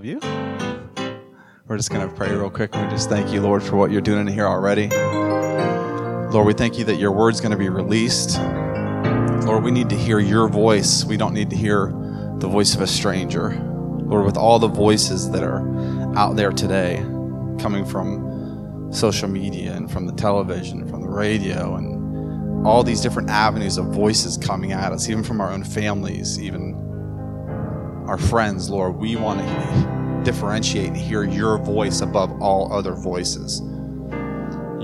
of you. We're just going to pray real quick. We just thank you, Lord, for what you're doing in here already. Lord, we thank you that your word's going to be released. Lord, we need to hear your voice. We don't need to hear the voice of a stranger. Lord, with all the voices that are out there today, coming from social media and from the television, from the radio, and all these different avenues of voices coming at us, even from our own families, even our friends, Lord, we want to differentiate and hear your voice above all other voices.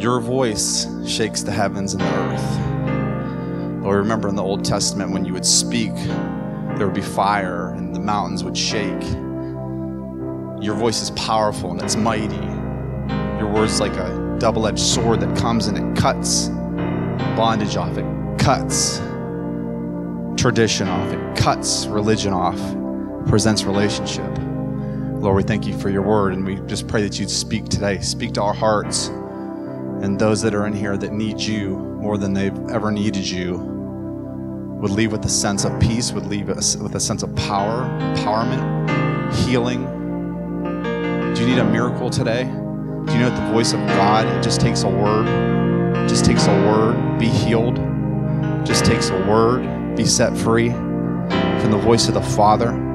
Your voice shakes the heavens and the earth. Lord, remember in the Old Testament when you would speak, there would be fire and the mountains would shake. Your voice is powerful and it's mighty. Your word's like a double edged sword that comes and it cuts bondage off, it cuts tradition off, it cuts religion off, presents relationship. Lord, we thank you for your word and we just pray that you'd speak today, speak to our hearts and those that are in here that need you more than they've ever needed you would leave with a sense of peace, would leave us with a sense of power, empowerment, healing. Do you need a miracle today? Do you know that the voice of God, it just takes a word? Just takes a word, be healed. Just takes a word, be set free from the voice of the Father.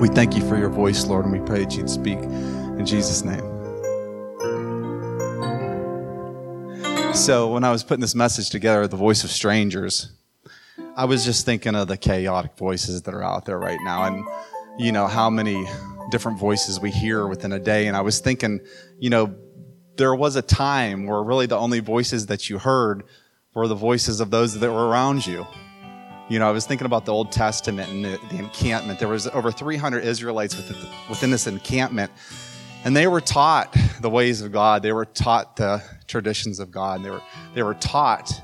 We thank you for your voice, Lord, and we pray that you'd speak in Jesus' name. So, when I was putting this message together, The Voice of Strangers, I was just thinking of the chaotic voices that are out there right now and, you know, how many different voices we hear within a day. And I was thinking, you know, there was a time where really the only voices that you heard were the voices of those that were around you. You know, I was thinking about the Old Testament and the, the encampment. There was over 300 Israelites within, within this encampment and they were taught the ways of God. They were taught the traditions of God. They were, they were taught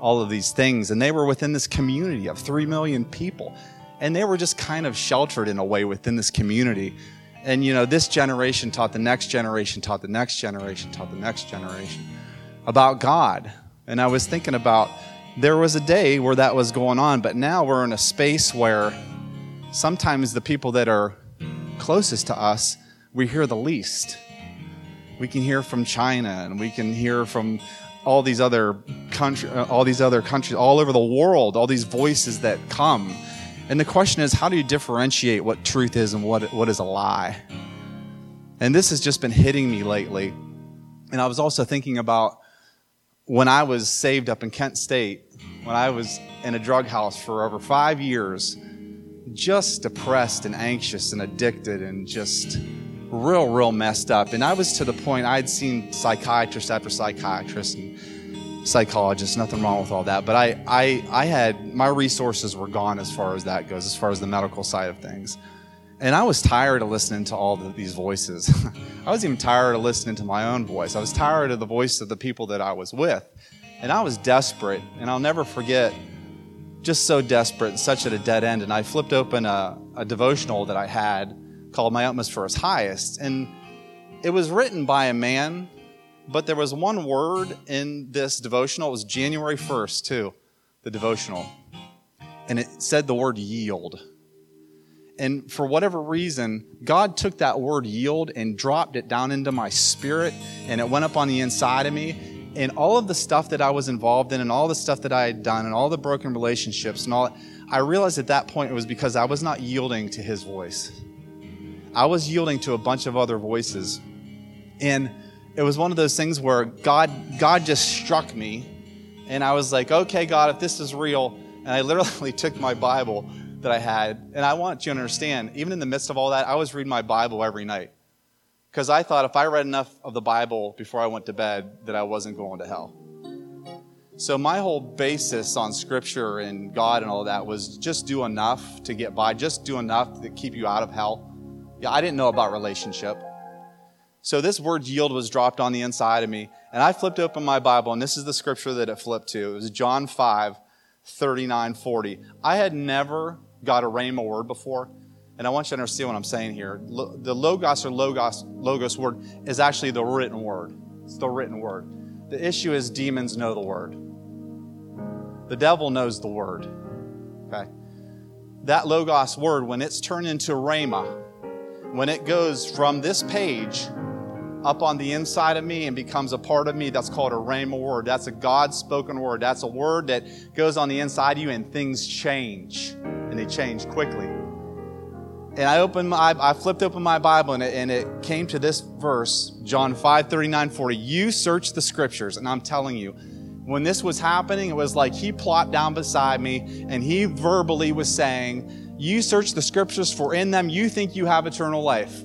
all of these things. And they were within this community of three million people. And they were just kind of sheltered in a way within this community. And, you know, this generation taught the next generation, taught the next generation, taught the next generation about God. And I was thinking about there was a day where that was going on, but now we're in a space where sometimes the people that are closest to us we hear the least. We can hear from China and we can hear from all these other country, uh, all these other countries all over the world, all these voices that come. And the question is, how do you differentiate what truth is and what, what is a lie? And this has just been hitting me lately. And I was also thinking about when I was saved up in Kent State, when I was in a drug house for over five years, just depressed and anxious and addicted and just real, real messed up. And I was to the point I'd seen psychiatrist after psychiatrist and psychologists, nothing wrong with all that. But I, I, I had, my resources were gone as far as that goes, as far as the medical side of things. And I was tired of listening to all of these voices. I was even tired of listening to my own voice. I was tired of the voice of the people that I was with. And I was desperate. And I'll never forget, just so desperate, and such at a dead end. And I flipped open a, a devotional that I had called My Utmost for His Highest. And it was written by a man, but there was one word in this devotional. It was January 1st, too, the devotional. And it said the word yield. And for whatever reason, God took that word yield and dropped it down into my spirit, and it went up on the inside of me. And all of the stuff that I was involved in, and all the stuff that I had done, and all the broken relationships, and all, I realized at that point it was because I was not yielding to His voice. I was yielding to a bunch of other voices. And it was one of those things where God, God just struck me. And I was like, okay, God, if this is real. And I literally took my Bible that I had. And I want you to understand, even in the midst of all that, I was reading my Bible every night. Because I thought if I read enough of the Bible before I went to bed, that I wasn't going to hell. So my whole basis on scripture and God and all that was just do enough to get by, just do enough to keep you out of hell. Yeah, I didn't know about relationship. So this word yield was dropped on the inside of me. And I flipped open my Bible, and this is the scripture that it flipped to. It was John 5, 39, 40. I had never got a rhema word before. And I want you to understand what I'm saying here. The logos or logos, logos word is actually the written word. It's the written word. The issue is demons know the word. The devil knows the word. Okay? That logos word, when it's turned into rhema, when it goes from this page up on the inside of me and becomes a part of me, that's called a rhema word. That's a God spoken word. That's a word that goes on the inside of you and things change. And they change quickly. And I opened my, I flipped open my Bible and it, and it came to this verse, John 5, 39, 40. You search the scriptures. And I'm telling you, when this was happening, it was like he plopped down beside me and he verbally was saying, You search the scriptures, for in them you think you have eternal life.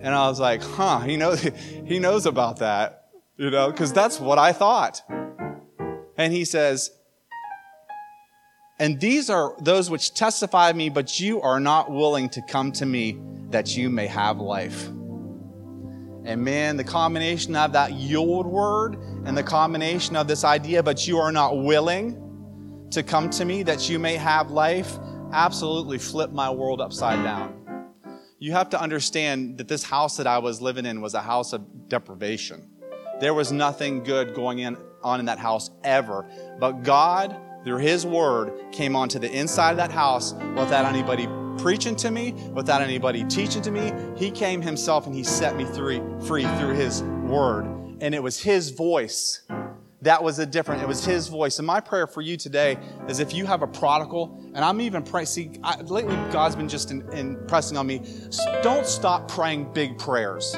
And I was like, huh, he knows, he knows about that, you know, because that's what I thought. And he says, and these are those which testify of me, but you are not willing to come to me that you may have life. And man, the combination of that yield word and the combination of this idea, but you are not willing to come to me that you may have life, absolutely flipped my world upside down you have to understand that this house that I was living in was a house of deprivation. There was nothing good going in, on in that house ever. But God, through His Word, came onto the inside of that house without anybody preaching to me, without anybody teaching to me. He came Himself and He set me free, free through His Word. And it was His voice that was a different, it was his voice. And my prayer for you today is if you have a prodigal, and I'm even praying, see, I, lately God's been just in, impressing on me, don't stop praying big prayers.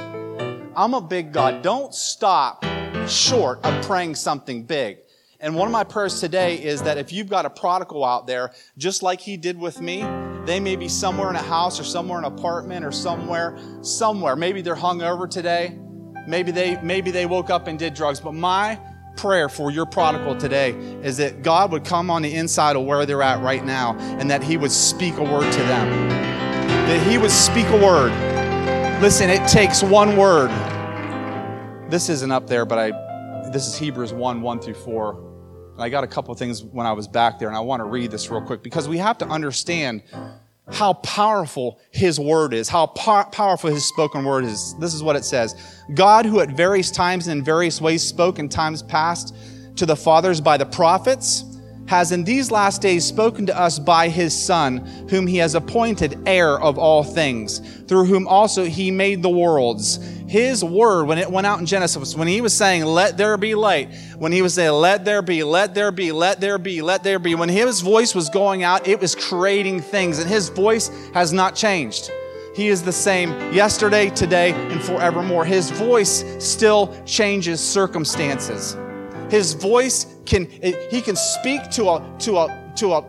I'm a big God. Don't stop short of praying something big. And one of my prayers today is that if you've got a prodigal out there, just like he did with me, they may be somewhere in a house or somewhere in an apartment or somewhere, somewhere. Maybe they're hung over today. Maybe they, maybe they woke up and did drugs. But my prayer for your prodigal today is that God would come on the inside of where they're at right now and that He would speak a word to them. That He would speak a word. Listen, it takes one word. This isn't up there, but I this is Hebrews 1 1 through 4. And I got a couple things when I was back there, and I want to read this real quick because we have to understand how powerful his word is, how po- powerful his spoken word is. This is what it says God, who at various times and in various ways spoke in times past to the fathers by the prophets, has in these last days spoken to us by his Son, whom he has appointed heir of all things, through whom also he made the worlds. His word, when it went out in Genesis, when he was saying, Let there be light, when he was saying, Let there be, let there be, let there be, let there be, when his voice was going out, it was creating things, and his voice has not changed. He is the same yesterday, today, and forevermore. His voice still changes circumstances. His voice can, he can speak to a, to a, to a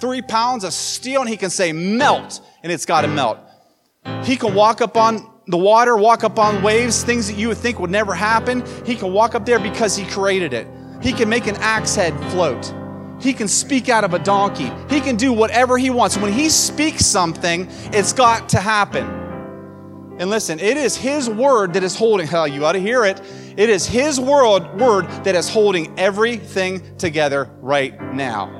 three pounds of steel and he can say melt and it's got to melt. He can walk up on the water, walk up on waves, things that you would think would never happen. He can walk up there because he created it. He can make an axe head float. He can speak out of a donkey. He can do whatever he wants. When he speaks something, it's got to happen. And listen, it is his word that is holding, hell, you ought to hear it. It is His word, word that is holding everything together right now.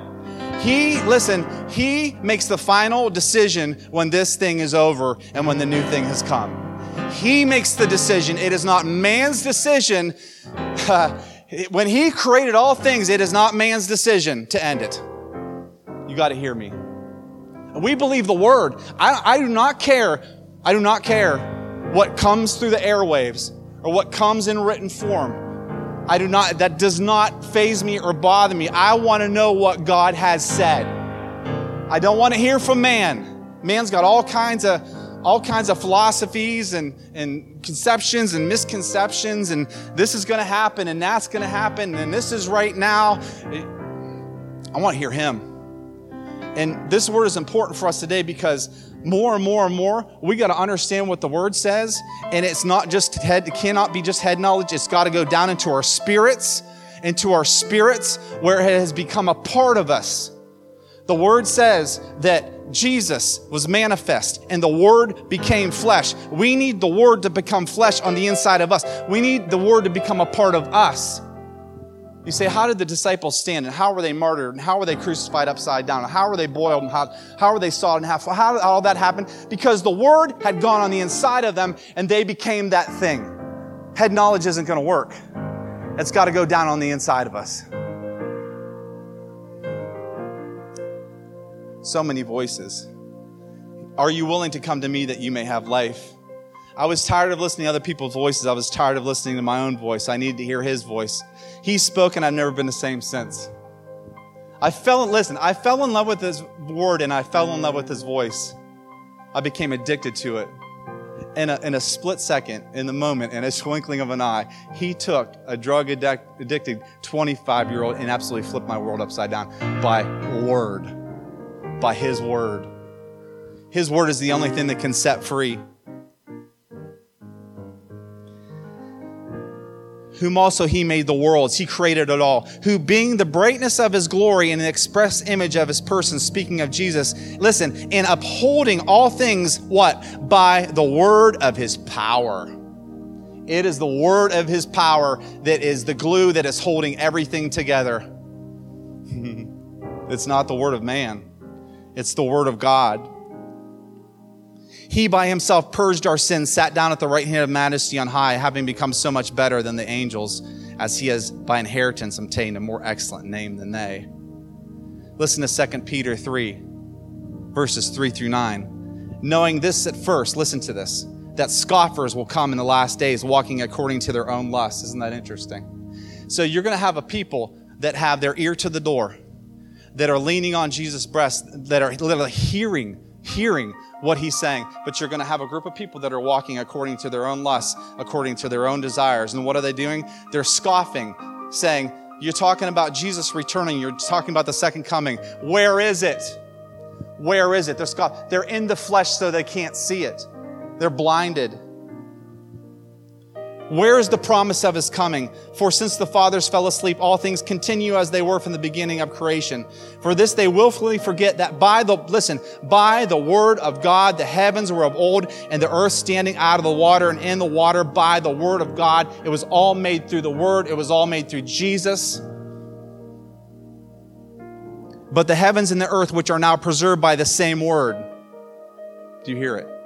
He, listen, He makes the final decision when this thing is over and when the new thing has come. He makes the decision. It is not man's decision. when He created all things, it is not man's decision to end it. You got to hear me. We believe the word. I, I do not care. I do not care what comes through the airwaves or what comes in written form. I do not, that does not faze me or bother me. I want to know what God has said. I don't want to hear from man. Man's got all kinds of all kinds of philosophies and, and conceptions and misconceptions, and this is going to happen, and that's going to happen, and this is right now. I want to hear him. And this word is important for us today because more and more and more, we got to understand what the word says. And it's not just head, it cannot be just head knowledge. It's got to go down into our spirits, into our spirits where it has become a part of us. The word says that Jesus was manifest and the word became flesh. We need the word to become flesh on the inside of us. We need the word to become a part of us. You say, how did the disciples stand? And how were they martyred? And how were they crucified upside down? And how were they boiled? And how, how were they sawed in half? How did all that happen? Because the word had gone on the inside of them and they became that thing. Head knowledge isn't going to work. It's got to go down on the inside of us. So many voices. Are you willing to come to me that you may have life? I was tired of listening to other people's voices. I was tired of listening to my own voice. I needed to hear his voice. He spoke, and I've never been the same since. I fell in, listen, I fell in love with his word and I fell in love with his voice. I became addicted to it. In a, in a split second, in the moment, in a twinkling of an eye, he took a drug addicted 25 year old and absolutely flipped my world upside down by word, by his word. His word is the only thing that can set free. whom also he made the worlds. He created it all. Who being the brightness of his glory and the express image of his person, speaking of Jesus, listen, in upholding all things, what? By the word of his power. It is the word of his power that is the glue that is holding everything together. it's not the word of man, it's the word of God. He by himself purged our sins, sat down at the right hand of majesty on high, having become so much better than the angels, as he has by inheritance obtained a more excellent name than they. Listen to 2 Peter 3, verses 3 through 9. Knowing this at first, listen to this, that scoffers will come in the last days, walking according to their own lusts. Isn't that interesting? So you're going to have a people that have their ear to the door, that are leaning on Jesus' breast, that are literally hearing, hearing what he's saying. But you're going to have a group of people that are walking according to their own lusts, according to their own desires. And what are they doing? They're scoffing, saying, You're talking about Jesus returning. You're talking about the second coming. Where is it? Where is it? They're scoff- They're in the flesh so they can't see it. They're blinded. Where is the promise of his coming? For since the fathers fell asleep, all things continue as they were from the beginning of creation. For this they willfully forget that by the, listen, by the word of God, the heavens were of old and the earth standing out of the water and in the water by the word of God. It was all made through the word. It was all made through Jesus. But the heavens and the earth, which are now preserved by the same word. Do you hear it?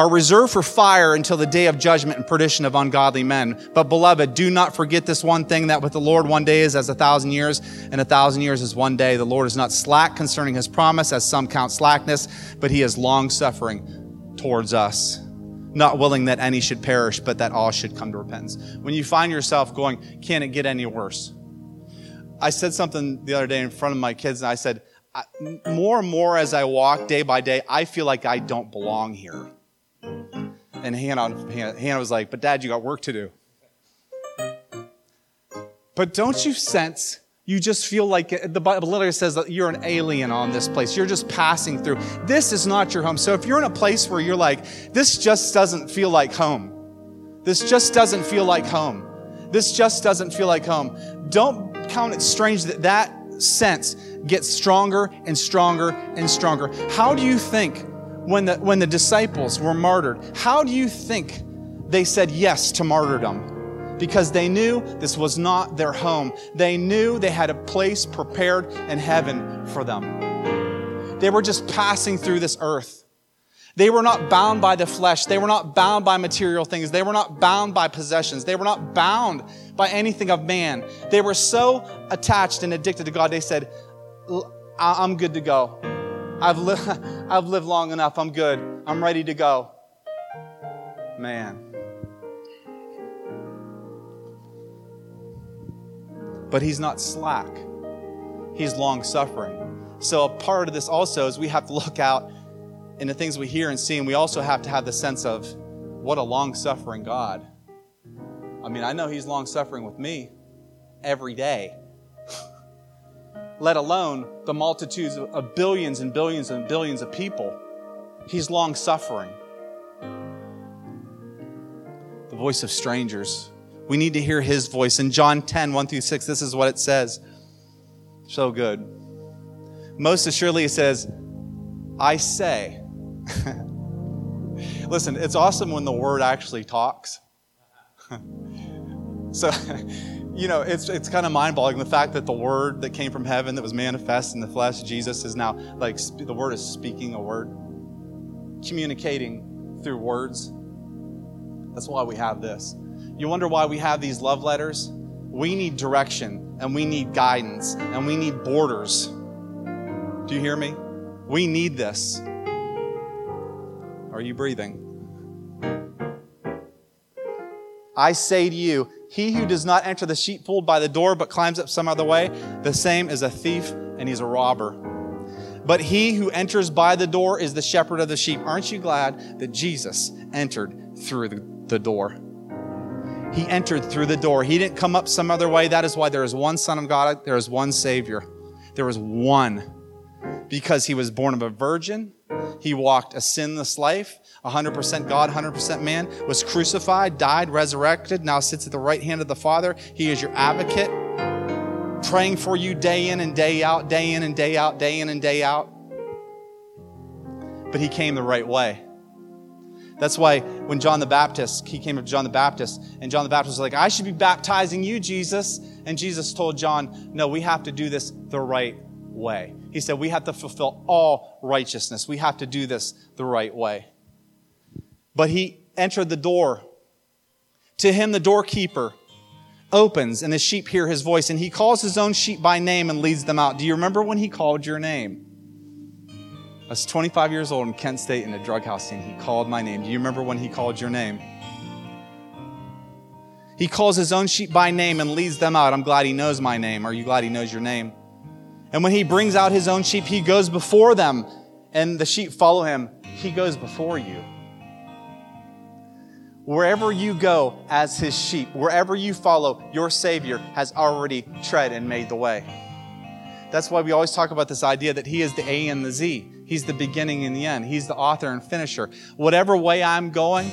Are reserved for fire until the day of judgment and perdition of ungodly men. But beloved, do not forget this one thing that with the Lord one day is as a thousand years, and a thousand years is one day. The Lord is not slack concerning his promise, as some count slackness, but he is long suffering towards us, not willing that any should perish, but that all should come to repentance. When you find yourself going, can it get any worse? I said something the other day in front of my kids, and I said, more and more as I walk day by day, I feel like I don't belong here. And Hannah, Hannah was like, But dad, you got work to do. But don't you sense you just feel like the Bible literally says that you're an alien on this place. You're just passing through. This is not your home. So if you're in a place where you're like, this just doesn't feel like home, this just doesn't feel like home, this just doesn't feel like home, don't count it strange that that sense gets stronger and stronger and stronger. How do you think when the, when the disciples were martyred, how do you think they said yes to martyrdom? Because they knew this was not their home. They knew they had a place prepared in heaven for them. They were just passing through this earth. They were not bound by the flesh. They were not bound by material things. They were not bound by possessions. They were not bound by anything of man. They were so attached and addicted to God, they said, I'm good to go. I've, li- I've lived long enough. I'm good. I'm ready to go. Man. But he's not slack, he's long suffering. So, a part of this also is we have to look out in the things we hear and see, and we also have to have the sense of what a long suffering God. I mean, I know he's long suffering with me every day let alone the multitudes of billions and billions and billions of people. He's long suffering. The voice of strangers. We need to hear his voice. In John 10, 1 through 6, this is what it says. So good. Most assuredly, it says, I say. Listen, it's awesome when the word actually talks. so you know, it's, it's kind of mind boggling the fact that the word that came from heaven that was manifest in the flesh, Jesus, is now like the word is speaking a word, communicating through words. That's why we have this. You wonder why we have these love letters? We need direction and we need guidance and we need borders. Do you hear me? We need this. Are you breathing? I say to you, he who does not enter the sheepfold by the door but climbs up some other way, the same is a thief and he's a robber. But he who enters by the door is the shepherd of the sheep. Aren't you glad that Jesus entered through the, door? He entered through the door. He didn't come up some other way. That is why there is one Son of God, there is one Savior. There is one. Because he was born of a virgin, he walked a sinless life, 100% God, 100% man, was crucified, died, resurrected, now sits at the right hand of the Father. He is your advocate, praying for you day in and day out, day in and day out, day in and day out. But he came the right way. That's why when John the Baptist, he came to John the Baptist, and John the Baptist was like, I should be baptizing you, Jesus. And Jesus told John, No, we have to do this the right way. He said, We have to fulfill all righteousness. We have to do this the right way. But he entered the door. To him, the doorkeeper opens, and the sheep hear his voice, and he calls his own sheep by name and leads them out. Do you remember when he called your name? I was 25 years old in Kent State in a drug house, and he called my name. Do you remember when he called your name? He calls his own sheep by name and leads them out. I'm glad he knows my name. Are you glad he knows your name? And when he brings out his own sheep, he goes before them, and the sheep follow him. He goes before you. Wherever you go as his sheep, wherever you follow, your Savior has already tread and made the way. That's why we always talk about this idea that he is the A and the Z. He's the beginning and the end. He's the author and finisher. Whatever way I'm going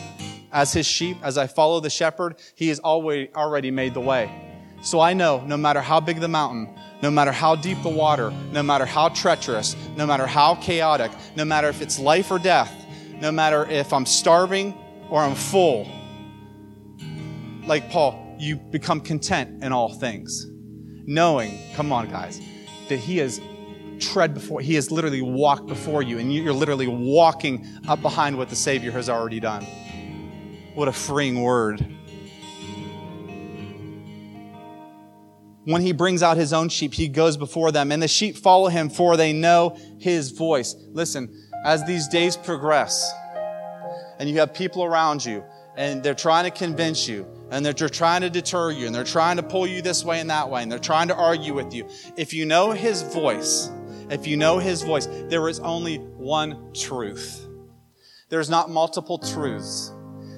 as his sheep, as I follow the shepherd, he has already, made the way. So I know no matter how big the mountain, no matter how deep the water, no matter how treacherous, no matter how chaotic, no matter if it's life or death, no matter if I'm starving or I'm full, like Paul, you become content in all things. Knowing, come on, guys, that He has tread before, He has literally walked before you, and you're literally walking up behind what the Savior has already done. What a freeing word. When he brings out his own sheep, he goes before them, and the sheep follow him, for they know his voice. Listen, as these days progress, and you have people around you, and they're trying to convince you, and they're trying to deter you, and they're trying to pull you this way and that way, and they're trying to argue with you. If you know his voice, if you know his voice, there is only one truth. There's not multiple truths.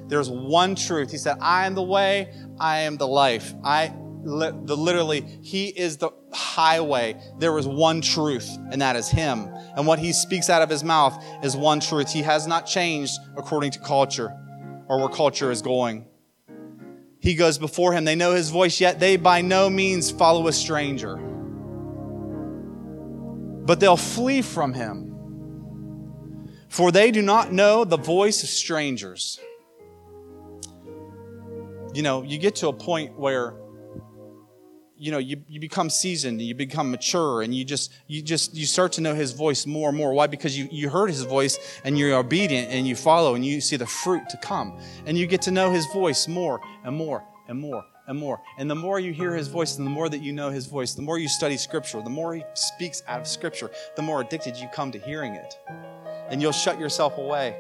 There's one truth. He said, I am the way, I am the life. I the literally he is the highway. There is one truth and that is him. And what he speaks out of his mouth is one truth. He has not changed according to culture or where culture is going. He goes before him. They know his voice yet they by no means follow a stranger. But they'll flee from him. For they do not know the voice of strangers. You know you get to a point where you know you, you become seasoned and you become mature and you just you just you start to know his voice more and more. Why? Because you, you heard his voice and you're obedient and you follow and you see the fruit to come. And you get to know his voice more and more and more and more. And the more you hear his voice and the more that you know his voice the more you study scripture the more he speaks out of scripture the more addicted you come to hearing it. And you'll shut yourself away.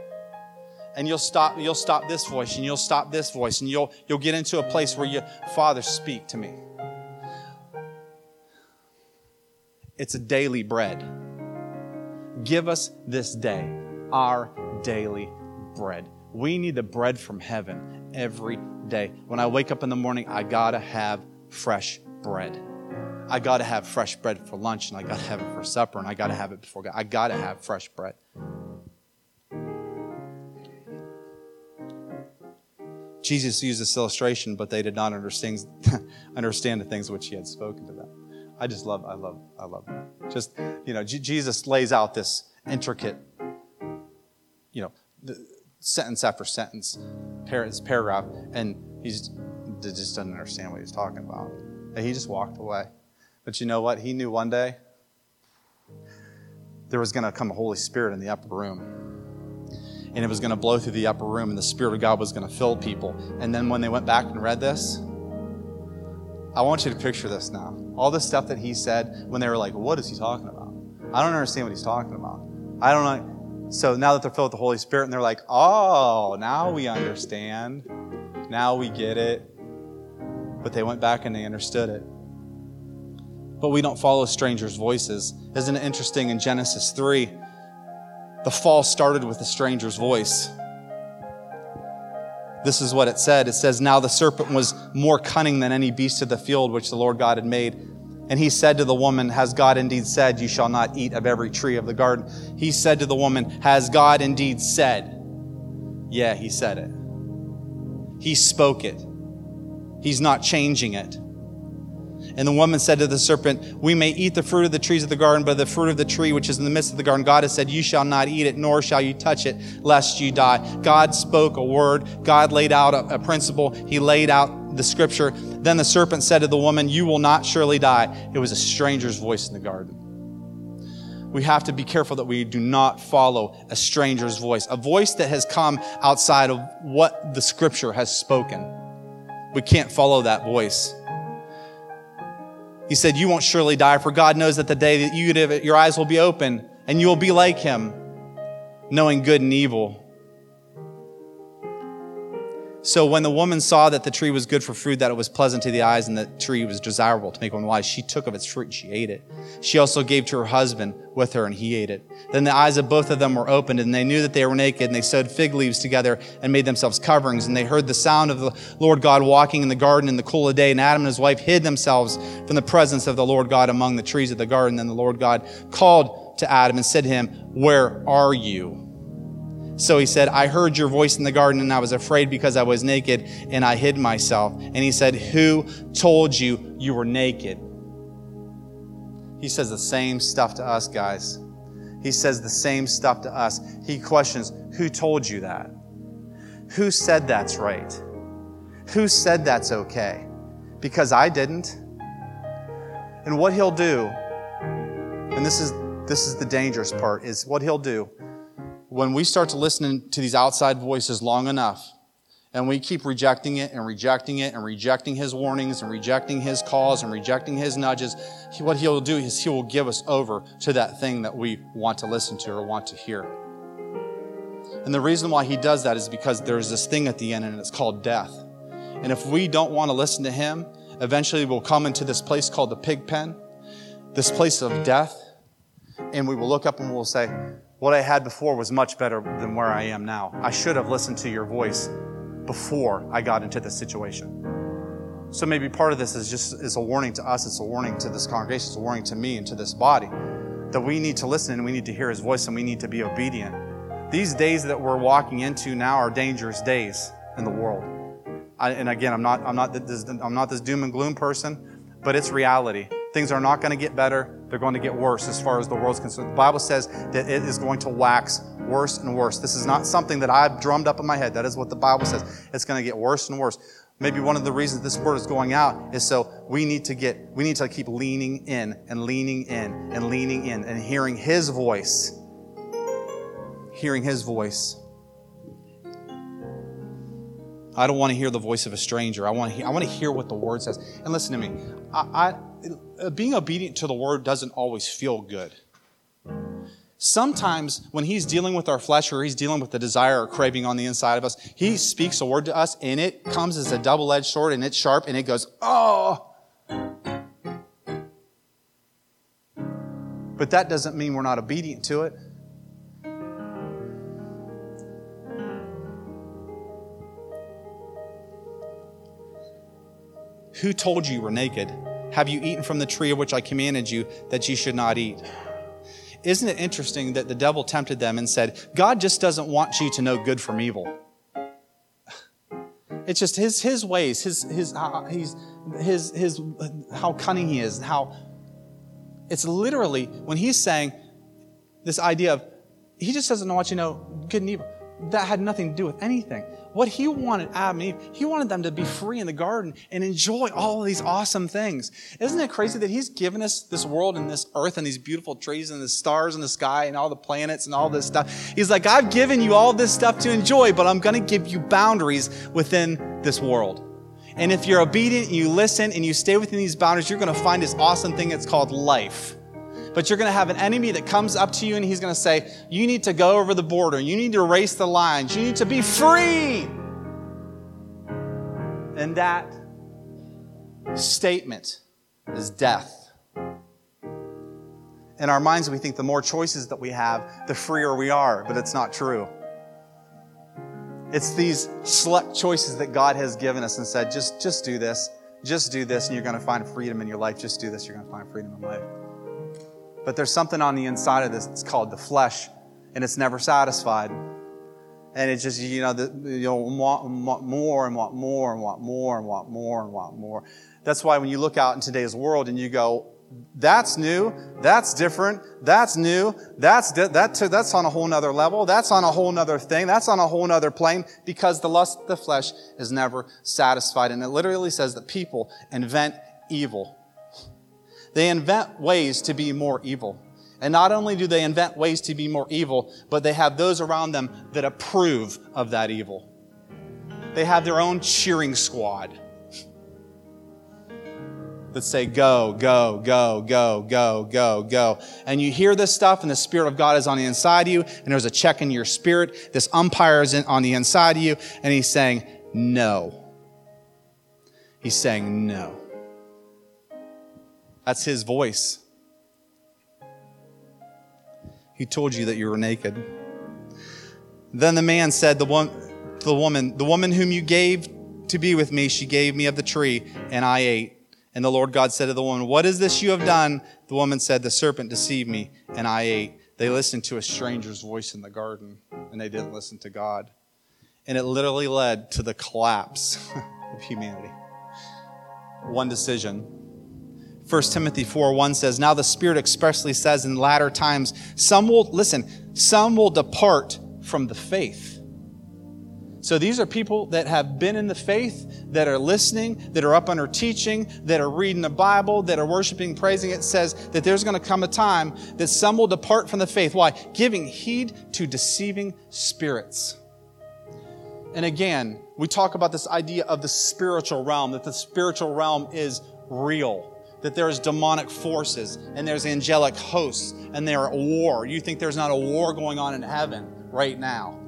And you'll stop you'll stop this voice and you'll stop this voice and you'll you'll get into a place where you father speak to me It's a daily bread. Give us this day our daily bread. We need the bread from heaven every day. When I wake up in the morning, I gotta have fresh bread. I gotta have fresh bread for lunch, and I gotta have it for supper, and I gotta have it before God. I gotta have fresh bread. Jesus used this illustration, but they did not understand, understand the things which he had spoken to them. I just love, I love, I love that. Just, you know, J- Jesus lays out this intricate, you know, sentence after sentence, par- paragraph, and he just, just doesn't understand what he's talking about. And he just walked away. But you know what? He knew one day there was going to come a Holy Spirit in the upper room. And it was going to blow through the upper room, and the Spirit of God was going to fill people. And then when they went back and read this, I want you to picture this now. All the stuff that he said when they were like, What is he talking about? I don't understand what he's talking about. I don't know. So now that they're filled with the Holy Spirit and they're like, oh, now we understand. Now we get it. But they went back and they understood it. But we don't follow strangers' voices. Isn't it interesting in Genesis 3? The fall started with a stranger's voice. This is what it said. It says, Now the serpent was more cunning than any beast of the field which the Lord God had made. And he said to the woman, Has God indeed said, You shall not eat of every tree of the garden? He said to the woman, Has God indeed said? Yeah, he said it. He spoke it. He's not changing it. And the woman said to the serpent, We may eat the fruit of the trees of the garden, but the fruit of the tree which is in the midst of the garden, God has said, You shall not eat it, nor shall you touch it, lest you die. God spoke a word. God laid out a, a principle. He laid out the scripture. Then the serpent said to the woman, You will not surely die. It was a stranger's voice in the garden. We have to be careful that we do not follow a stranger's voice, a voice that has come outside of what the scripture has spoken. We can't follow that voice. He said, You won't surely die, for God knows that the day that you live, your eyes will be open and you will be like him, knowing good and evil. So when the woman saw that the tree was good for food, that it was pleasant to the eyes, and the tree was desirable to make one wise, she took of its fruit and she ate it. She also gave to her husband with her, and he ate it. Then the eyes of both of them were opened, and they knew that they were naked, and they sewed fig leaves together and made themselves coverings. And they heard the sound of the Lord God walking in the garden in the cool of day, and Adam and his wife hid themselves from the presence of the Lord God among the trees of the garden. Then the Lord God called to Adam and said to him, Where are you? So he said, I heard your voice in the garden and I was afraid because I was naked and I hid myself. And he said, Who told you you were naked? He says the same stuff to us, guys. He says the same stuff to us. He questions, Who told you that? Who said that's right? Who said that's okay? Because I didn't. And what he'll do, and this is this is the dangerous part, is what he'll do when we start to listen to these outside voices long enough, and we keep rejecting it and rejecting it and rejecting his warnings and rejecting his calls and rejecting his nudges, what he'll do is he will give us over to that thing that we want to listen to or want to hear. And the reason why he does that is because there's this thing at the end and it's called death. And if we don't want to listen to him, eventually we'll come into this place called the pig pen, this place of death, and we will look up and we'll say, what I had before was much better than where I am now. I should have listened to your voice before I got into this situation. So maybe part of this is just is a warning to us, it's a warning to this congregation, it's a warning to me and to this body that we need to listen and we need to hear his voice and we need to be obedient. These days that we're walking into now are dangerous days in the world. I, and again, I'm not, I'm, not this, I'm not this doom and gloom person, but it's reality. Things are not going to get better. They're going to get worse as far as the world's concerned. The Bible says that it is going to wax worse and worse. This is not something that I've drummed up in my head. That is what the Bible says. It's going to get worse and worse. Maybe one of the reasons this word is going out is so we need to get, we need to keep leaning in and leaning in and leaning in and hearing His voice. Hearing His voice. I don't want to hear the voice of a stranger. I want to hear, I want to hear what the word says. And listen to me. I, uh, being obedient to the word doesn't always feel good. Sometimes when he's dealing with our flesh or he's dealing with the desire or craving on the inside of us, he speaks a word to us and it comes as a double edged sword and it's sharp and it goes, oh. But that doesn't mean we're not obedient to it. Who told you you were naked? Have you eaten from the tree of which I commanded you that you should not eat? Isn't it interesting that the devil tempted them and said, God just doesn't want you to know good from evil? It's just his, his ways, his, his, uh, he's, his, his, how cunning he is, how it's literally when he's saying this idea of he just doesn't want you to know good and evil. That had nothing to do with anything. What he wanted Adam and Eve, he wanted them to be free in the garden and enjoy all of these awesome things. Isn't it crazy that he's given us this world and this earth and these beautiful trees and the stars in the sky and all the planets and all this stuff? He's like, I've given you all this stuff to enjoy, but I'm going to give you boundaries within this world. And if you're obedient and you listen and you stay within these boundaries, you're going to find this awesome thing that's called life. But you're going to have an enemy that comes up to you and he's going to say, You need to go over the border. You need to race the lines. You need to be free. And that statement is death. In our minds, we think the more choices that we have, the freer we are, but it's not true. It's these select choices that God has given us and said, just, just do this, just do this, and you're going to find freedom in your life. Just do this, you're going to find freedom in life. But there's something on the inside of this, it's called the flesh, and it's never satisfied. And it's just, you know, the, you'll want, want more and want more and want more and want more and want more. That's why when you look out in today's world and you go, that's new. That's different. That's new. That's di- that that's on a whole nother level. That's on a whole nother thing. That's on a whole nother plane because the lust of the flesh is never satisfied. And it literally says that people invent evil. They invent ways to be more evil. And not only do they invent ways to be more evil, but they have those around them that approve of that evil. They have their own cheering squad that say, go, go, go, go, go, go, go. And you hear this stuff and the Spirit of God is on the inside of you and there's a check in your spirit. This umpire is on the inside of you and he's saying, no. He's saying, no. That's his voice. He told you that you were naked. Then the man said, the, one, the woman, the woman whom you gave to be with me, she gave me of the tree and I ate. And the Lord God said to the woman, What is this you have done? The woman said, The serpent deceived me, and I ate. They listened to a stranger's voice in the garden, and they didn't listen to God. And it literally led to the collapse of humanity. One decision. 1 Timothy 4 1 says, Now the Spirit expressly says in latter times, some will, listen, some will depart from the faith so these are people that have been in the faith, that are listening, that are up under teaching, that are reading the Bible, that are worshiping, praising. It says that there's going to come a time that some will depart from the faith. Why? Giving heed to deceiving spirits. And again, we talk about this idea of the spiritual realm, that the spiritual realm is real that there's demonic forces and there's angelic hosts and they're at war. You think there's not a war going on in heaven right now.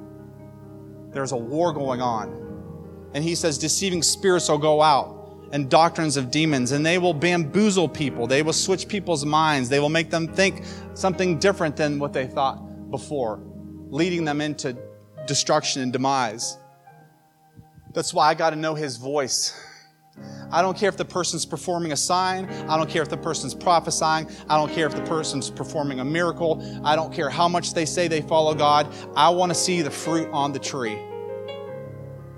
There's a war going on. And he says, deceiving spirits will go out and doctrines of demons, and they will bamboozle people. They will switch people's minds. They will make them think something different than what they thought before, leading them into destruction and demise. That's why I got to know his voice. I don't care if the person's performing a sign. I don't care if the person's prophesying. I don't care if the person's performing a miracle. I don't care how much they say they follow God. I want to see the fruit on the tree.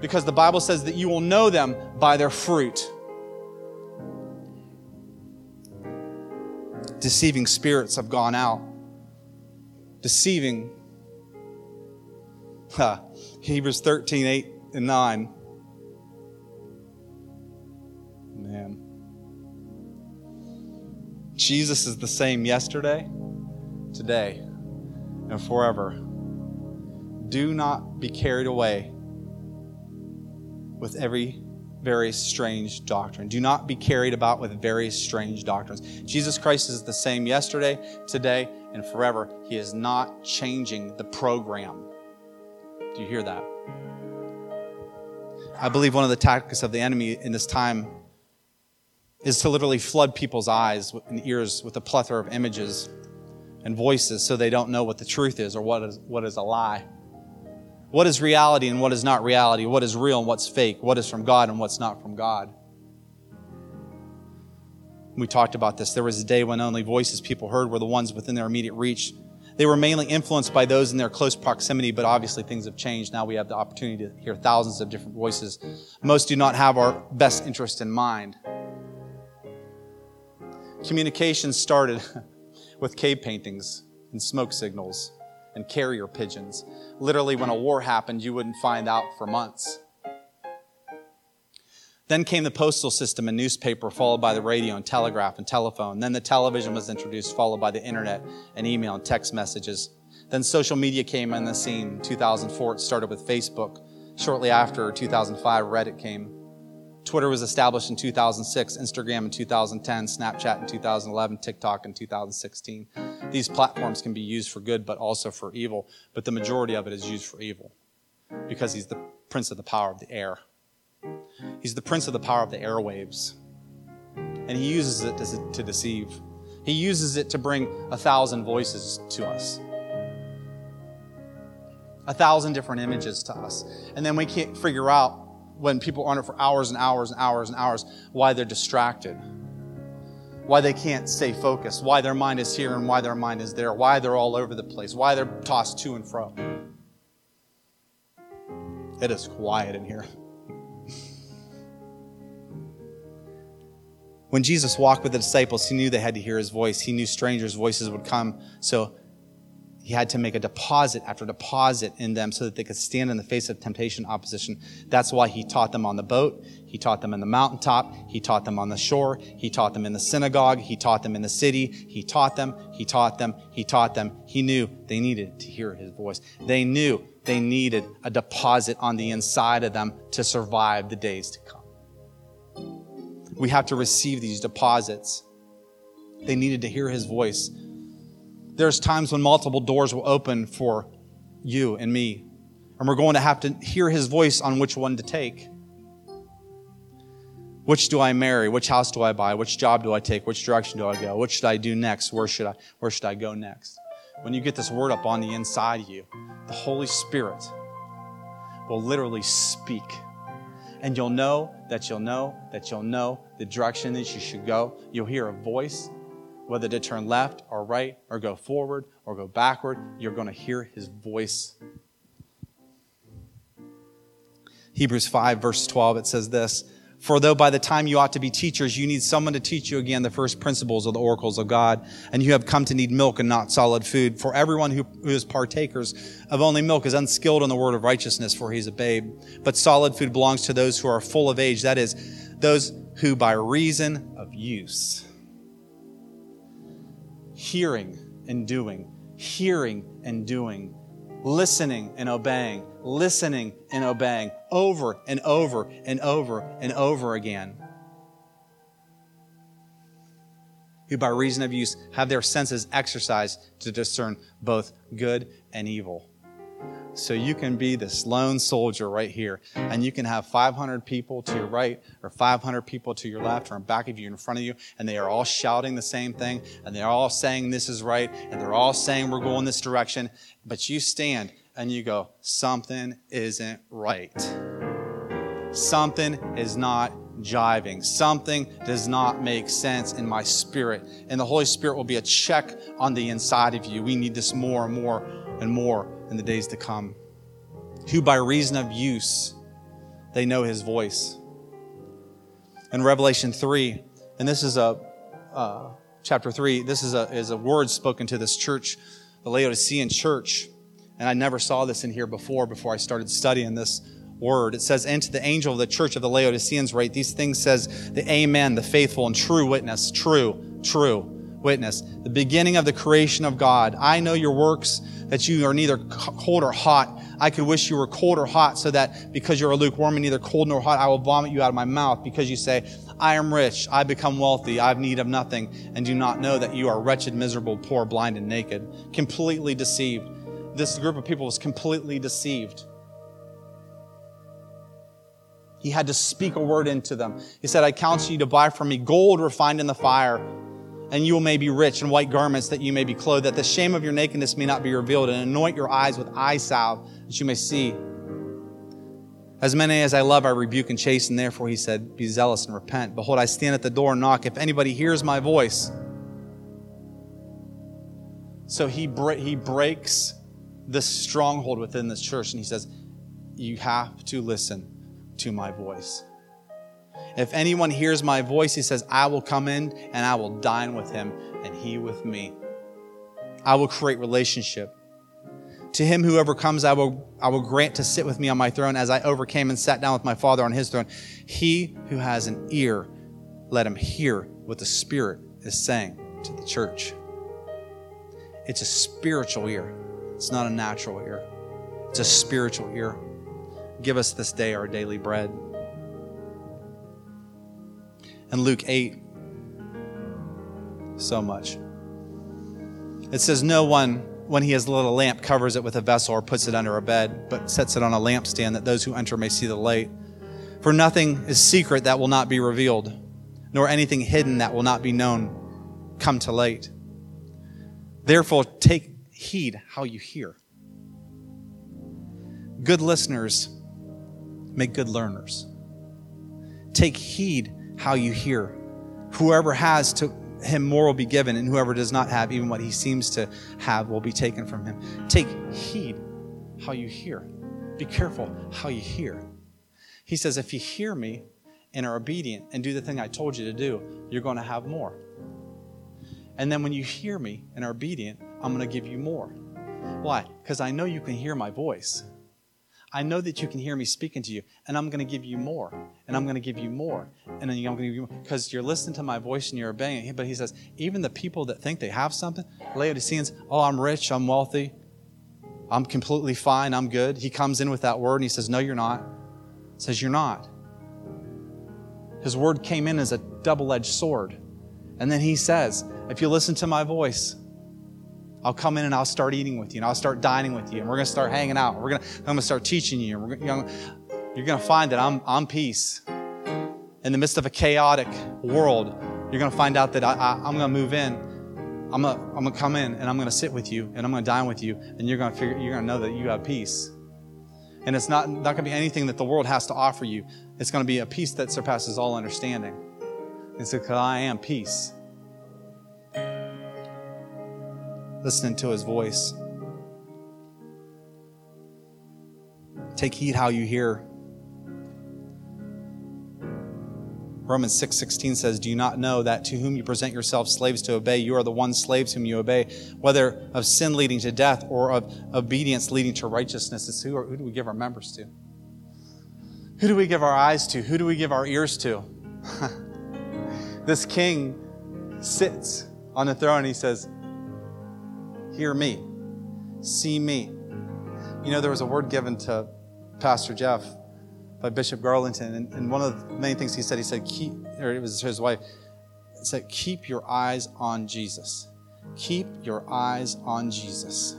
Because the Bible says that you will know them by their fruit. Deceiving spirits have gone out. Deceiving. Hebrews 13, 8 and 9. Jesus is the same yesterday, today, and forever. Do not be carried away with every very strange doctrine. Do not be carried about with very strange doctrines. Jesus Christ is the same yesterday, today, and forever. He is not changing the program. Do you hear that? I believe one of the tactics of the enemy in this time is to literally flood people's eyes and ears with a plethora of images and voices so they don't know what the truth is or what is, what is a lie. What is reality and what is not reality? What is real and what's fake? What is from God and what's not from God? We talked about this. There was a day when only voices people heard were the ones within their immediate reach. They were mainly influenced by those in their close proximity, but obviously things have changed. Now we have the opportunity to hear thousands of different voices. Most do not have our best interest in mind. Communication started with cave paintings and smoke signals and carrier pigeons. Literally, when a war happened, you wouldn't find out for months. Then came the postal system and newspaper, followed by the radio and telegraph and telephone. Then the television was introduced, followed by the internet and email and text messages. Then social media came on the scene. 2004, it started with Facebook. Shortly after, 2005, Reddit came. Twitter was established in 2006, Instagram in 2010, Snapchat in 2011, TikTok in 2016. These platforms can be used for good, but also for evil. But the majority of it is used for evil because he's the prince of the power of the air. He's the prince of the power of the airwaves. And he uses it to, to deceive. He uses it to bring a thousand voices to us, a thousand different images to us. And then we can't figure out when people are on it for hours and hours and hours and hours why they're distracted, why they can't stay focused, why their mind is here and why their mind is there, why they're all over the place, why they're tossed to and fro. It is quiet in here. When Jesus walked with the disciples, he knew they had to hear his voice. He knew strangers' voices would come. So he had to make a deposit after deposit in them so that they could stand in the face of temptation opposition. That's why he taught them on the boat. He taught them in the mountaintop. He taught them on the shore. He taught them in the synagogue. He taught them in the city. He taught them. He taught them. He taught them. He knew they needed to hear his voice. They knew they needed a deposit on the inside of them to survive the days to come. We have to receive these deposits. They needed to hear his voice there's times when multiple doors will open for you and me, and we're going to have to hear his voice on which one to take. Which do I marry? Which house do I buy? Which job do I take? Which direction do I go? What should I do next? Where should I where should I go next? When you get this word up on the inside of you, the Holy Spirit will literally speak. And you'll know that you'll know that you'll know the direction that you should go. You'll hear a voice whether to turn left or right or go forward or go backward, you're going to hear his voice. Hebrews 5, verse 12, it says this For though by the time you ought to be teachers, you need someone to teach you again the first principles of the oracles of God, and you have come to need milk and not solid food. For everyone who, who is partakers of only milk is unskilled in the word of righteousness, for he's a babe. But solid food belongs to those who are full of age, that is, those who by reason of use hearing and doing, hearing and doing, listening and obeying, listening and obeying over and over and over and over again. Who, by reason of use, have their senses exercised to discern both good and evil. So you can be this lone soldier right here, and you can have 500 people to your right, or 500 people to your left, or in back of you, in front of you, and they are all shouting the same thing, and they're all saying this is right, and they're all saying we're going this direction. But you stand and you go, something isn't right. Something is not jiving. Something does not make sense in my spirit. And the Holy Spirit will be a check on the inside of you. We need this more and more and more in the days to come, who by reason of use, they know his voice. In Revelation 3, and this is a uh, chapter 3, this is a, is a word spoken to this church, the Laodicean church. And I never saw this in here before, before I started studying this word. It says, And to the angel of the church of the Laodiceans, write these things says the Amen, the faithful and true witness, true, true witness, the beginning of the creation of God. I know your works, that you are neither cold or hot. I could wish you were cold or hot, so that because you're a lukewarm and neither cold nor hot, I will vomit you out of my mouth. Because you say, I am rich, I become wealthy, I have need of nothing, and do not know that you are wretched, miserable, poor, blind, and naked. Completely deceived. This group of people was completely deceived. He had to speak a word into them. He said, I counsel you to buy from me gold refined in the fire and you may be rich in white garments that you may be clothed, that the shame of your nakedness may not be revealed, and anoint your eyes with eye salve that you may see. As many as I love, I rebuke and chasten. Therefore, he said, Be zealous and repent. Behold, I stand at the door and knock. If anybody hears my voice, so he, he breaks this stronghold within this church, and he says, You have to listen to my voice. If anyone hears my voice, he says, I will come in and I will dine with him and he with me. I will create relationship. To him who overcomes, I will, I will grant to sit with me on my throne as I overcame and sat down with my Father on his throne. He who has an ear, let him hear what the Spirit is saying to the church. It's a spiritual ear, it's not a natural ear. It's a spiritual ear. Give us this day our daily bread. And Luke 8, so much. It says, No one, when he has lit a lamp, covers it with a vessel or puts it under a bed, but sets it on a lampstand that those who enter may see the light. For nothing is secret that will not be revealed, nor anything hidden that will not be known come to light. Therefore, take heed how you hear. Good listeners make good learners. Take heed how you hear. Whoever has to him more will be given, and whoever does not have, even what he seems to have, will be taken from him. Take heed how you hear. Be careful how you hear. He says, if you hear me and are obedient and do the thing I told you to do, you're going to have more. And then when you hear me and are obedient, I'm going to give you more. Why? Because I know you can hear my voice. I know that you can hear me speaking to you, and I'm going to give you more, and I'm going to give you more, and then I'm going to give you more. because you're listening to my voice and you're obeying it. But he says, even the people that think they have something, Laodiceans, oh, I'm rich, I'm wealthy, I'm completely fine, I'm good. He comes in with that word and he says, No, you're not. He says, You're not. His word came in as a double edged sword. And then he says, If you listen to my voice, I'll come in and I'll start eating with you and I'll start dining with you and we're going to start hanging out. We're going to, I'm going to start teaching you. And we're to, you're going to find that I'm, I'm peace. In the midst of a chaotic world, you're going to find out that I, I, I'm going to move in. I'm going to, I'm going to come in and I'm going to sit with you and I'm going to dine with you and you're going to figure, you're going to know that you have peace. And it's not, not going to be anything that the world has to offer you. It's going to be a peace that surpasses all understanding. It's because I am peace. Listening to his voice. Take heed how you hear. Romans 6:16 says, "Do you not know that to whom you present yourselves slaves to obey, you are the one slaves whom you obey, whether of sin leading to death or of obedience leading to righteousness?" It's who, who do we give our members to? Who do we give our eyes to? Who do we give our ears to? this king sits on the throne and he says, Hear me. See me. You know, there was a word given to Pastor Jeff by Bishop Garlington, and, and one of the main things he said, he said, keep, or it was his wife, said, keep your eyes on Jesus. Keep your eyes on Jesus.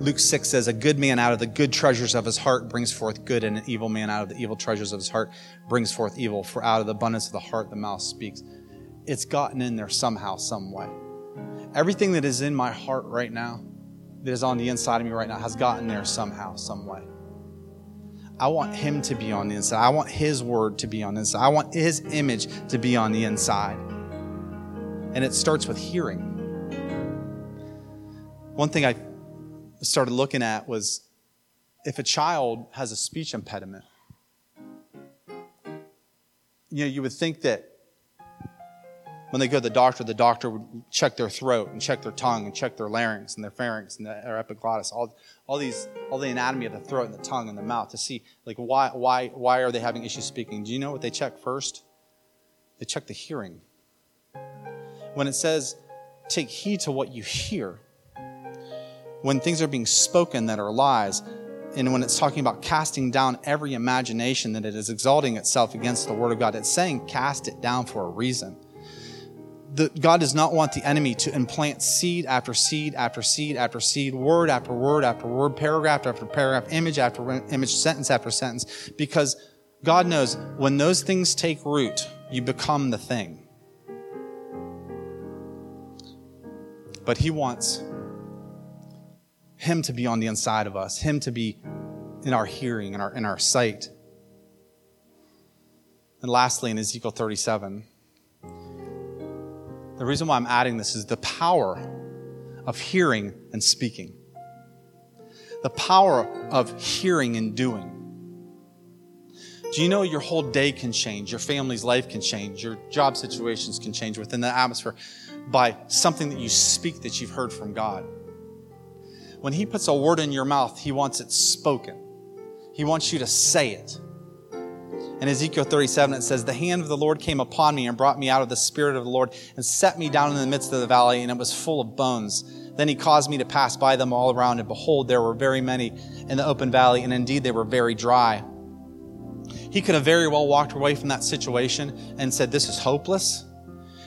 Luke 6 says, A good man out of the good treasures of his heart brings forth good, and an evil man out of the evil treasures of his heart brings forth evil. For out of the abundance of the heart, the mouth speaks. It's gotten in there somehow, some way. Everything that is in my heart right now, that is on the inside of me right now, has gotten there somehow, some way. I want him to be on the inside. I want his word to be on the inside. I want his image to be on the inside. And it starts with hearing. One thing I started looking at was if a child has a speech impediment, you know, you would think that when they go to the doctor, the doctor would check their throat and check their tongue and check their larynx and their pharynx and their epiglottis, all, all these, all the anatomy of the throat and the tongue and the mouth to see like why, why, why are they having issues speaking? Do you know what they check first? They check the hearing. When it says, take heed to what you hear, when things are being spoken that are lies, and when it's talking about casting down every imagination that it is exalting itself against the word of God, it's saying cast it down for a reason. The, God does not want the enemy to implant seed after seed after seed after seed, word after word after word, paragraph after paragraph, image after image, sentence after sentence, because God knows when those things take root, you become the thing. But He wants him to be on the inside of us, Him to be in our hearing, in our, in our sight. And lastly, in Ezekiel 37, the reason why I'm adding this is the power of hearing and speaking, the power of hearing and doing. Do you know your whole day can change? Your family's life can change. Your job situations can change within the atmosphere by something that you speak that you've heard from God. When He puts a word in your mouth, He wants it spoken. He wants you to say it. In Ezekiel 37, it says, The hand of the Lord came upon me and brought me out of the spirit of the Lord and set me down in the midst of the valley, and it was full of bones. Then he caused me to pass by them all around, and behold, there were very many in the open valley, and indeed they were very dry. He could have very well walked away from that situation and said, This is hopeless.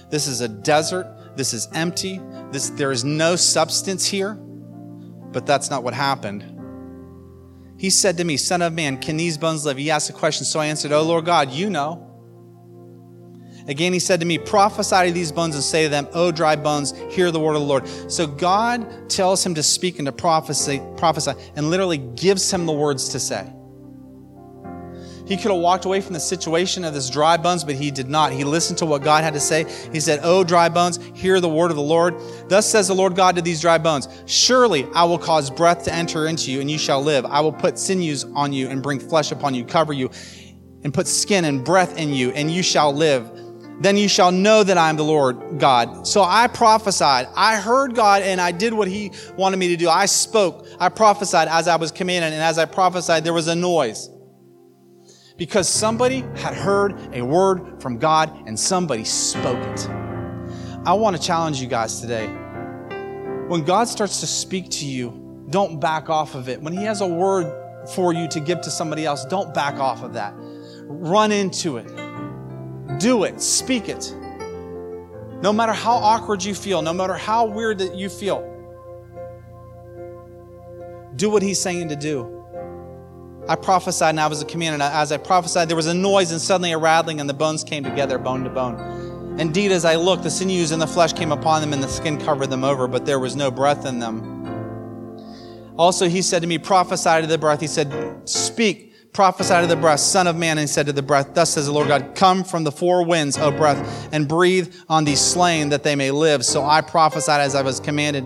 This is a desert. This is empty. This, there is no substance here. But that's not what happened. He said to me, Son of man, can these bones live? He asked a question. So I answered, Oh Lord God, you know. Again, he said to me, Prophesy to these bones and say to them, O dry bones, hear the word of the Lord. So God tells him to speak and to prophesy, prophesy and literally gives him the words to say. He could have walked away from the situation of this dry bones, but he did not. He listened to what God had to say. He said, O dry bones, hear the word of the Lord. Thus says the Lord God to these dry bones Surely I will cause breath to enter into you, and you shall live. I will put sinews on you and bring flesh upon you, cover you, and put skin and breath in you, and you shall live then you shall know that I am the Lord God. So I prophesied. I heard God and I did what He wanted me to do. I spoke. I prophesied as I was commanded. And as I prophesied, there was a noise. Because somebody had heard a word from God and somebody spoke it. I want to challenge you guys today. When God starts to speak to you, don't back off of it. When He has a word for you to give to somebody else, don't back off of that. Run into it do it, speak it. No matter how awkward you feel, no matter how weird that you feel, do what he's saying to do. I prophesied and I was a command, and as I prophesied, there was a noise and suddenly a rattling, and the bones came together, bone to bone. Indeed, as I looked, the sinews and the flesh came upon them, and the skin covered them over, but there was no breath in them. Also, he said to me, Prophesy to the breath. He said, Speak prophesied to the breath, Son of man, and he said to the breath, Thus says the Lord God, Come from the four winds, O breath, and breathe on these slain that they may live. So I prophesied as I was commanded,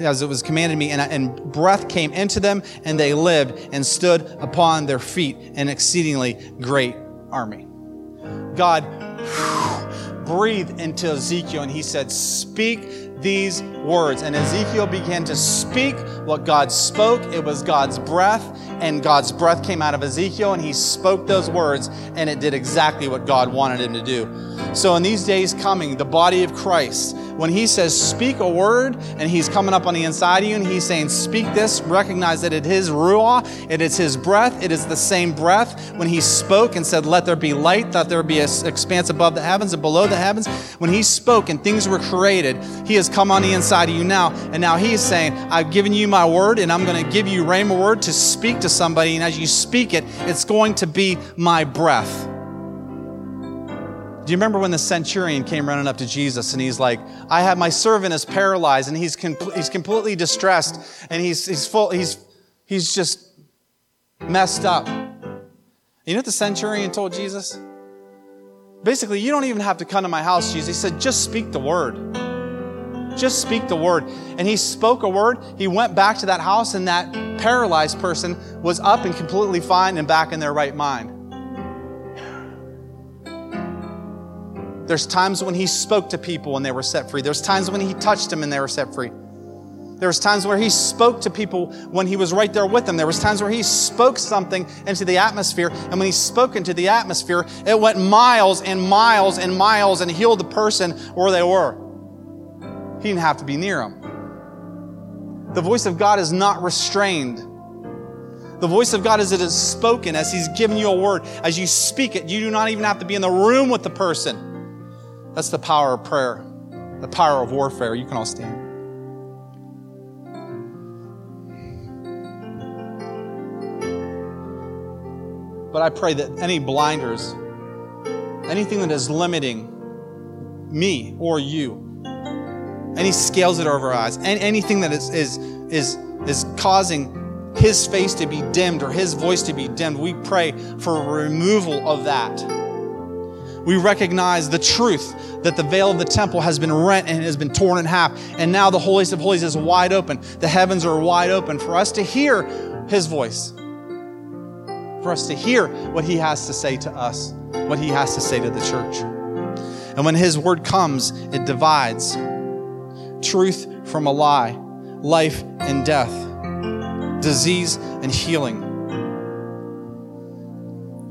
as it was commanded me, and, and breath came into them, and they lived and stood upon their feet, an exceedingly great army. God breathed into Ezekiel, and he said, Speak these words. And Ezekiel began to speak what God spoke. It was God's breath, and God's breath came out of Ezekiel, and he spoke those words, and it did exactly what God wanted him to do. So, in these days coming, the body of Christ, when he says, Speak a word, and he's coming up on the inside of you, and he's saying, Speak this, recognize that it is Ruah, it is his breath, it is the same breath. When he spoke and said, Let there be light, that there be an expanse above the heavens and below the heavens, when he spoke and things were created, he has come on the inside of you now, and now he's saying, I've given you my word, and I'm going to give you Rhema word to speak to somebody, and as you speak it, it's going to be my breath. Do you remember when the centurion came running up to Jesus and he's like, I have my servant is paralyzed and he's, com- he's completely distressed and he's, he's full, he's, he's just messed up. You know what the centurion told Jesus? Basically, you don't even have to come to my house, Jesus. He said, just speak the word. Just speak the word. And he spoke a word. He went back to that house, and that paralyzed person was up and completely fine and back in their right mind. There's times when he spoke to people and they were set free. There's times when he touched them and they were set free. There was times where he spoke to people when he was right there with them. There was times where he spoke something into the atmosphere, and when he spoke into the atmosphere, it went miles and miles and miles and healed the person where they were. He didn't have to be near them. The voice of God is not restrained. The voice of God as it is spoken, as He's given you a word, as you speak it, you do not even have to be in the room with the person. That's the power of prayer, the power of warfare. You can all stand. But I pray that any blinders, anything that is limiting me or you, any scales that are over our eyes, anything that is, is, is, is causing his face to be dimmed or his voice to be dimmed, we pray for removal of that we recognize the truth that the veil of the temple has been rent and has been torn in half. And now the holiest of holies is wide open. The heavens are wide open for us to hear his voice, for us to hear what he has to say to us, what he has to say to the church. And when his word comes, it divides truth from a lie, life and death, disease and healing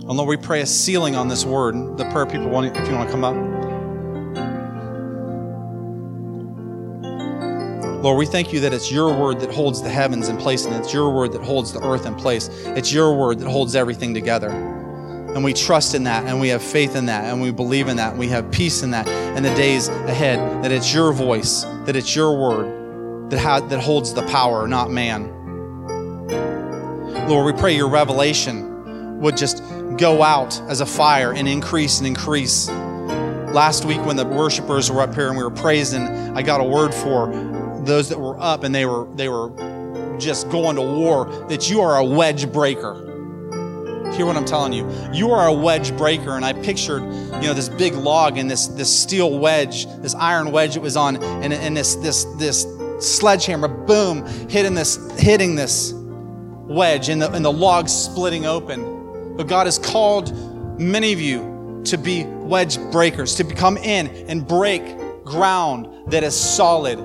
and Lord, we pray a sealing on this word. The prayer people want, if you want to come up. Lord, we thank you that it's your word that holds the heavens in place and it's your word that holds the earth in place. It's your word that holds everything together. And we trust in that and we have faith in that and we believe in that and we have peace in that in the days ahead that it's your voice, that it's your word that, ha- that holds the power, not man. Lord, we pray your revelation would just go out as a fire and increase and increase. Last week, when the worshipers were up here and we were praising, I got a word for those that were up and they were they were just going to war. That you are a wedge breaker. Hear what I'm telling you. You are a wedge breaker, and I pictured, you know, this big log and this this steel wedge, this iron wedge it was on, and, and this this this sledgehammer, boom, hitting this hitting this wedge and the, and the log splitting open. But God has called many of you to be wedge breakers, to come in and break ground that is solid.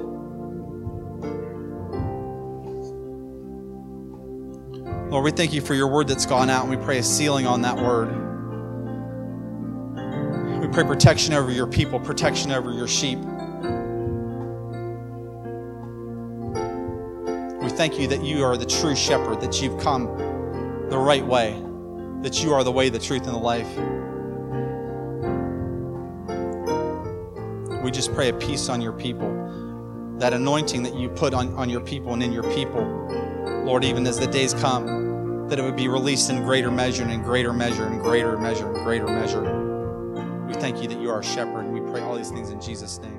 Lord, we thank you for your word that's gone out, and we pray a sealing on that word. We pray protection over your people, protection over your sheep. We thank you that you are the true shepherd, that you've come the right way, that you are the way, the truth, and the life. We just pray a peace on your people, that anointing that you put on, on your people and in your people, Lord, even as the days come, that it would be released in greater measure and in greater measure and greater measure and greater measure. We thank you that you are a shepherd, and we pray all these things in Jesus' name.